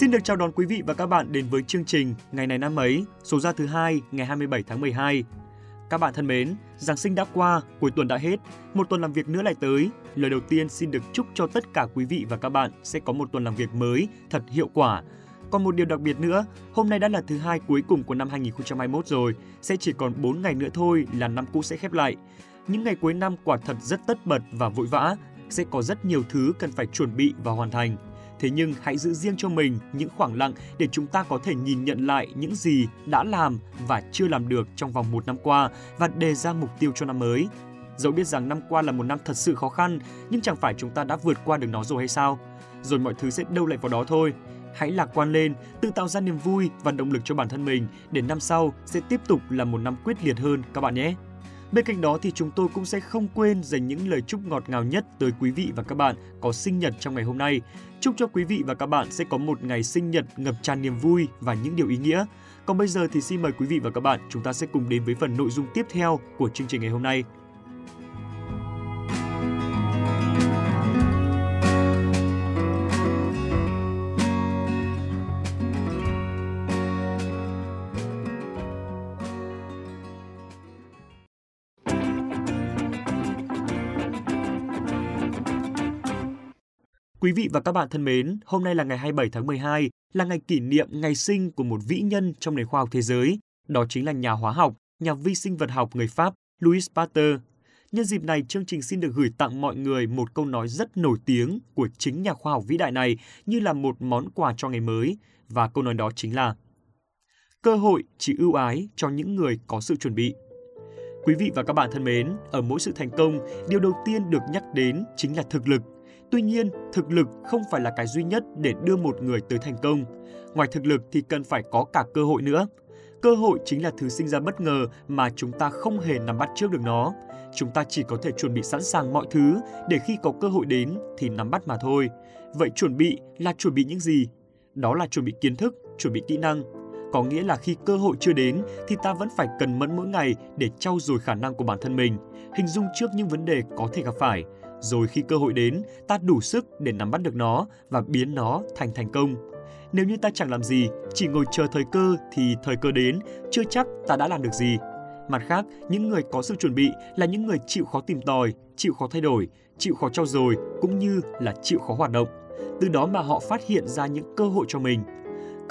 Xin được chào đón quý vị và các bạn đến với chương trình Ngày này năm ấy, số ra thứ hai ngày 27 tháng 12. Các bạn thân mến, Giáng sinh đã qua, cuối tuần đã hết, một tuần làm việc nữa lại tới. Lời đầu tiên xin được chúc cho tất cả quý vị và các bạn sẽ có một tuần làm việc mới thật hiệu quả. Còn một điều đặc biệt nữa, hôm nay đã là thứ hai cuối cùng của năm 2021 rồi, sẽ chỉ còn 4 ngày nữa thôi là năm cũ sẽ khép lại. Những ngày cuối năm quả thật rất tất bật và vội vã, sẽ có rất nhiều thứ cần phải chuẩn bị và hoàn thành. Thế nhưng hãy giữ riêng cho mình những khoảng lặng để chúng ta có thể nhìn nhận lại những gì đã làm và chưa làm được trong vòng một năm qua và đề ra mục tiêu cho năm mới. Dẫu biết rằng năm qua là một năm thật sự khó khăn, nhưng chẳng phải chúng ta đã vượt qua được nó rồi hay sao? Rồi mọi thứ sẽ đâu lại vào đó thôi. Hãy lạc quan lên, tự tạo ra niềm vui và động lực cho bản thân mình để năm sau sẽ tiếp tục là một năm quyết liệt hơn các bạn nhé. Bên cạnh đó thì chúng tôi cũng sẽ không quên dành những lời chúc ngọt ngào nhất tới quý vị và các bạn có sinh nhật trong ngày hôm nay. Chúc cho quý vị và các bạn sẽ có một ngày sinh nhật ngập tràn niềm vui và những điều ý nghĩa. Còn bây giờ thì xin mời quý vị và các bạn chúng ta sẽ cùng đến với phần nội dung tiếp theo của chương trình ngày hôm nay. Quý vị và các bạn thân mến, hôm nay là ngày 27 tháng 12, là ngày kỷ niệm ngày sinh của một vĩ nhân trong nền khoa học thế giới. Đó chính là nhà hóa học, nhà vi sinh vật học người Pháp Louis Pasteur. Nhân dịp này, chương trình xin được gửi tặng mọi người một câu nói rất nổi tiếng của chính nhà khoa học vĩ đại này như là một món quà cho ngày mới. Và câu nói đó chính là Cơ hội chỉ ưu ái cho những người có sự chuẩn bị. Quý vị và các bạn thân mến, ở mỗi sự thành công, điều đầu tiên được nhắc đến chính là thực lực – Tuy nhiên, thực lực không phải là cái duy nhất để đưa một người tới thành công. Ngoài thực lực thì cần phải có cả cơ hội nữa. Cơ hội chính là thứ sinh ra bất ngờ mà chúng ta không hề nắm bắt trước được nó. Chúng ta chỉ có thể chuẩn bị sẵn sàng mọi thứ để khi có cơ hội đến thì nắm bắt mà thôi. Vậy chuẩn bị là chuẩn bị những gì? Đó là chuẩn bị kiến thức, chuẩn bị kỹ năng. Có nghĩa là khi cơ hội chưa đến thì ta vẫn phải cần mẫn mỗi ngày để trau dồi khả năng của bản thân mình, hình dung trước những vấn đề có thể gặp phải – rồi khi cơ hội đến, ta đủ sức để nắm bắt được nó và biến nó thành thành công. Nếu như ta chẳng làm gì, chỉ ngồi chờ thời cơ thì thời cơ đến, chưa chắc ta đã làm được gì. Mặt khác, những người có sự chuẩn bị là những người chịu khó tìm tòi, chịu khó thay đổi, chịu khó trau dồi cũng như là chịu khó hoạt động. Từ đó mà họ phát hiện ra những cơ hội cho mình.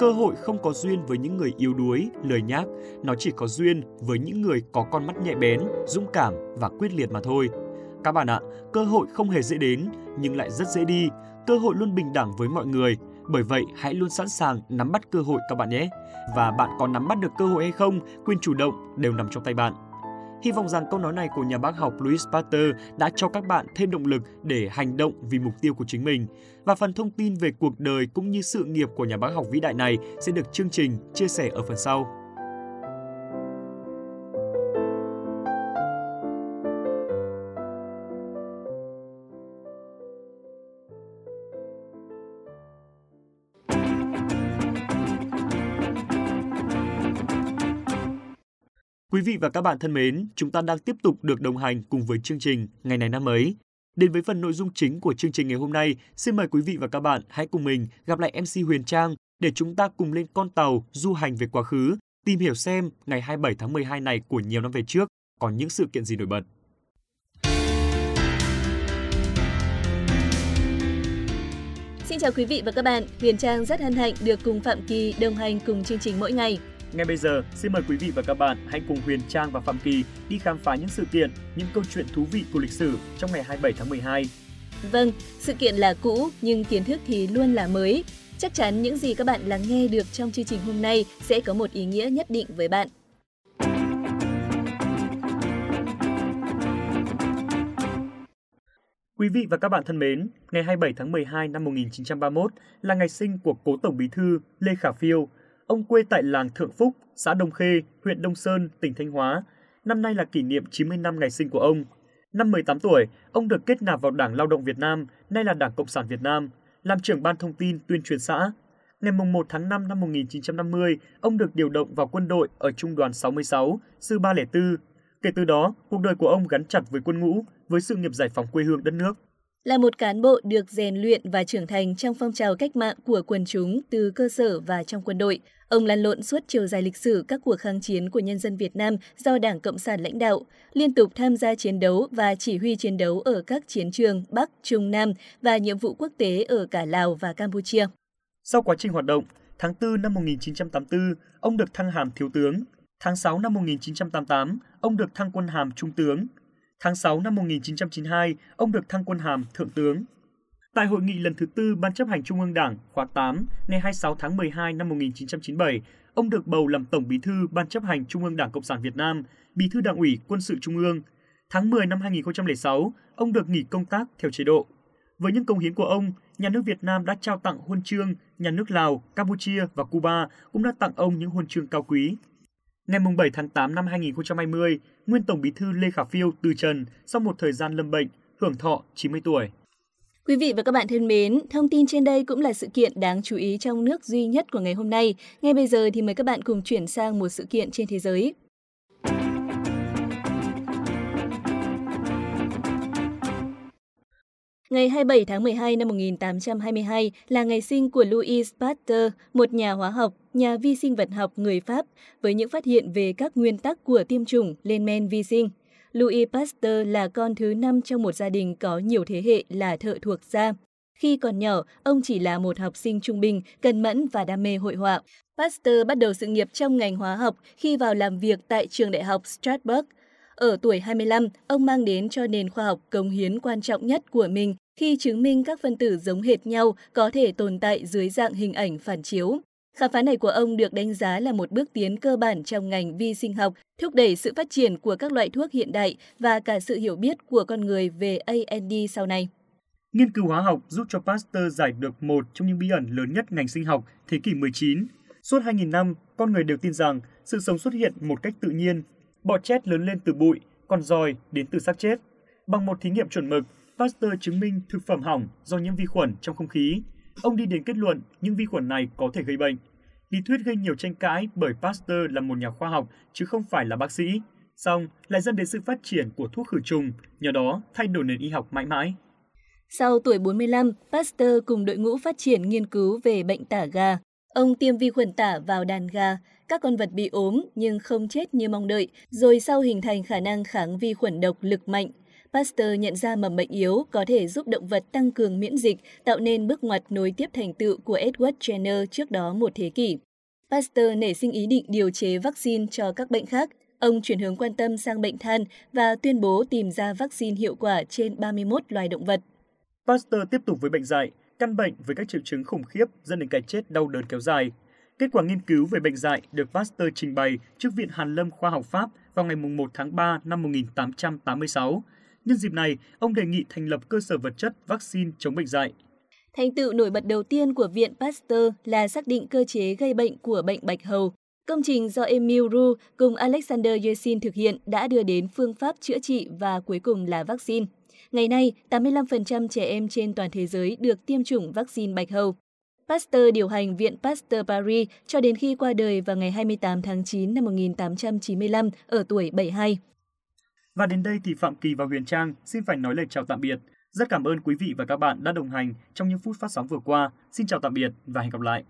Cơ hội không có duyên với những người yếu đuối, lười nhác, nó chỉ có duyên với những người có con mắt nhạy bén, dũng cảm và quyết liệt mà thôi. Các bạn ạ, cơ hội không hề dễ đến nhưng lại rất dễ đi. Cơ hội luôn bình đẳng với mọi người. Bởi vậy, hãy luôn sẵn sàng nắm bắt cơ hội các bạn nhé. Và bạn có nắm bắt được cơ hội hay không, quyền chủ động đều nằm trong tay bạn. Hy vọng rằng câu nói này của nhà bác học Louis Pasteur đã cho các bạn thêm động lực để hành động vì mục tiêu của chính mình. Và phần thông tin về cuộc đời cũng như sự nghiệp của nhà bác học vĩ đại này sẽ được chương trình chia sẻ ở phần sau. Quý vị và các bạn thân mến, chúng ta đang tiếp tục được đồng hành cùng với chương trình Ngày này năm ấy. Đến với phần nội dung chính của chương trình ngày hôm nay, xin mời quý vị và các bạn hãy cùng mình gặp lại MC Huyền Trang để chúng ta cùng lên con tàu du hành về quá khứ, tìm hiểu xem ngày 27 tháng 12 này của nhiều năm về trước có những sự kiện gì nổi bật. Xin chào quý vị và các bạn, Huyền Trang rất hân hạnh được cùng Phạm Kỳ đồng hành cùng chương trình mỗi ngày. Ngay bây giờ, xin mời quý vị và các bạn hãy cùng Huyền Trang và Phạm Kỳ đi khám phá những sự kiện, những câu chuyện thú vị của lịch sử trong ngày 27 tháng 12. Vâng, sự kiện là cũ nhưng kiến thức thì luôn là mới. Chắc chắn những gì các bạn lắng nghe được trong chương trình hôm nay sẽ có một ý nghĩa nhất định với bạn. Quý vị và các bạn thân mến, ngày 27 tháng 12 năm 1931 là ngày sinh của cố Tổng Bí thư Lê Khả Phiêu, Ông quê tại làng Thượng Phúc, xã Đông Khê, huyện Đông Sơn, tỉnh Thanh Hóa. Năm nay là kỷ niệm 90 năm ngày sinh của ông. Năm 18 tuổi, ông được kết nạp vào Đảng Lao động Việt Nam, nay là Đảng Cộng sản Việt Nam, làm trưởng ban thông tin tuyên truyền xã. Ngày 1 tháng 5 năm 1950, ông được điều động vào quân đội ở Trung đoàn 66, Sư 304. Kể từ đó, cuộc đời của ông gắn chặt với quân ngũ, với sự nghiệp giải phóng quê hương đất nước là một cán bộ được rèn luyện và trưởng thành trong phong trào cách mạng của quần chúng từ cơ sở và trong quân đội. Ông lăn lộn suốt chiều dài lịch sử các cuộc kháng chiến của nhân dân Việt Nam do Đảng Cộng sản lãnh đạo, liên tục tham gia chiến đấu và chỉ huy chiến đấu ở các chiến trường Bắc, Trung, Nam và nhiệm vụ quốc tế ở cả Lào và Campuchia. Sau quá trình hoạt động, tháng 4 năm 1984, ông được thăng hàm thiếu tướng. Tháng 6 năm 1988, ông được thăng quân hàm trung tướng. Tháng 6 năm 1992, ông được thăng quân hàm thượng tướng. Tại hội nghị lần thứ tư Ban chấp hành Trung ương Đảng khóa 8 ngày 26 tháng 12 năm 1997, ông được bầu làm Tổng Bí thư Ban chấp hành Trung ương Đảng Cộng sản Việt Nam, Bí thư Đảng ủy Quân sự Trung ương. Tháng 10 năm 2006, ông được nghỉ công tác theo chế độ. Với những công hiến của ông, nhà nước Việt Nam đã trao tặng huân chương, nhà nước Lào, Campuchia và Cuba cũng đã tặng ông những huân chương cao quý. Ngày 7 tháng 8 năm 2020, nguyên Tổng Bí thư Lê Khả Phiêu từ trần sau một thời gian lâm bệnh, hưởng thọ 90 tuổi. Quý vị và các bạn thân mến, thông tin trên đây cũng là sự kiện đáng chú ý trong nước duy nhất của ngày hôm nay. Ngay bây giờ thì mời các bạn cùng chuyển sang một sự kiện trên thế giới. Ngày 27 tháng 12 năm 1822 là ngày sinh của Louis Pasteur, một nhà hóa học, nhà vi sinh vật học người Pháp, với những phát hiện về các nguyên tắc của tiêm chủng lên men vi sinh. Louis Pasteur là con thứ năm trong một gia đình có nhiều thế hệ là thợ thuộc gia. Khi còn nhỏ, ông chỉ là một học sinh trung bình, cần mẫn và đam mê hội họa. Pasteur bắt đầu sự nghiệp trong ngành hóa học khi vào làm việc tại trường đại học Strasbourg. Ở tuổi 25, ông mang đến cho nền khoa học công hiến quan trọng nhất của mình khi chứng minh các phân tử giống hệt nhau có thể tồn tại dưới dạng hình ảnh phản chiếu. Khám phá này của ông được đánh giá là một bước tiến cơ bản trong ngành vi sinh học, thúc đẩy sự phát triển của các loại thuốc hiện đại và cả sự hiểu biết của con người về AND sau này. Nghiên cứu hóa học giúp cho Pasteur giải được một trong những bí ẩn lớn nhất ngành sinh học thế kỷ 19. Suốt 2.000 năm, con người đều tin rằng sự sống xuất hiện một cách tự nhiên. Bọ chết lớn lên từ bụi, còn giòi đến từ xác chết. Bằng một thí nghiệm chuẩn mực, Pasteur chứng minh thực phẩm hỏng do nhiễm vi khuẩn trong không khí. Ông đi đến kết luận những vi khuẩn này có thể gây bệnh. Lý thuyết gây nhiều tranh cãi bởi Pasteur là một nhà khoa học chứ không phải là bác sĩ, song lại dẫn đến sự phát triển của thuốc khử trùng, nhờ đó thay đổi nền y học mãi mãi. Sau tuổi 45, Pasteur cùng đội ngũ phát triển nghiên cứu về bệnh tả gà. Ông tiêm vi khuẩn tả vào đàn gà, các con vật bị ốm nhưng không chết như mong đợi, rồi sau hình thành khả năng kháng vi khuẩn độc lực mạnh. Pasteur nhận ra mầm bệnh yếu có thể giúp động vật tăng cường miễn dịch, tạo nên bước ngoặt nối tiếp thành tựu của Edward Jenner trước đó một thế kỷ. Pasteur nảy sinh ý định điều chế vaccine cho các bệnh khác. Ông chuyển hướng quan tâm sang bệnh than và tuyên bố tìm ra vaccine hiệu quả trên 31 loài động vật. Pasteur tiếp tục với bệnh dạy, căn bệnh với các triệu chứng khủng khiếp dẫn đến cái chết đau đớn kéo dài. Kết quả nghiên cứu về bệnh dạy được Pasteur trình bày trước Viện Hàn Lâm Khoa học Pháp vào ngày 1 tháng 3 năm 1886 Nhân dịp này, ông đề nghị thành lập cơ sở vật chất vaccine chống bệnh dạy. Thành tựu nổi bật đầu tiên của Viện Pasteur là xác định cơ chế gây bệnh của bệnh bạch hầu. Công trình do Emil Ru cùng Alexander Yersin thực hiện đã đưa đến phương pháp chữa trị và cuối cùng là vaccine. Ngày nay, 85% trẻ em trên toàn thế giới được tiêm chủng vaccine bạch hầu. Pasteur điều hành Viện Pasteur Paris cho đến khi qua đời vào ngày 28 tháng 9 năm 1895 ở tuổi 72. Và đến đây thì Phạm Kỳ và Huyền Trang xin phải nói lời chào tạm biệt. Rất cảm ơn quý vị và các bạn đã đồng hành trong những phút phát sóng vừa qua. Xin chào tạm biệt và hẹn gặp lại.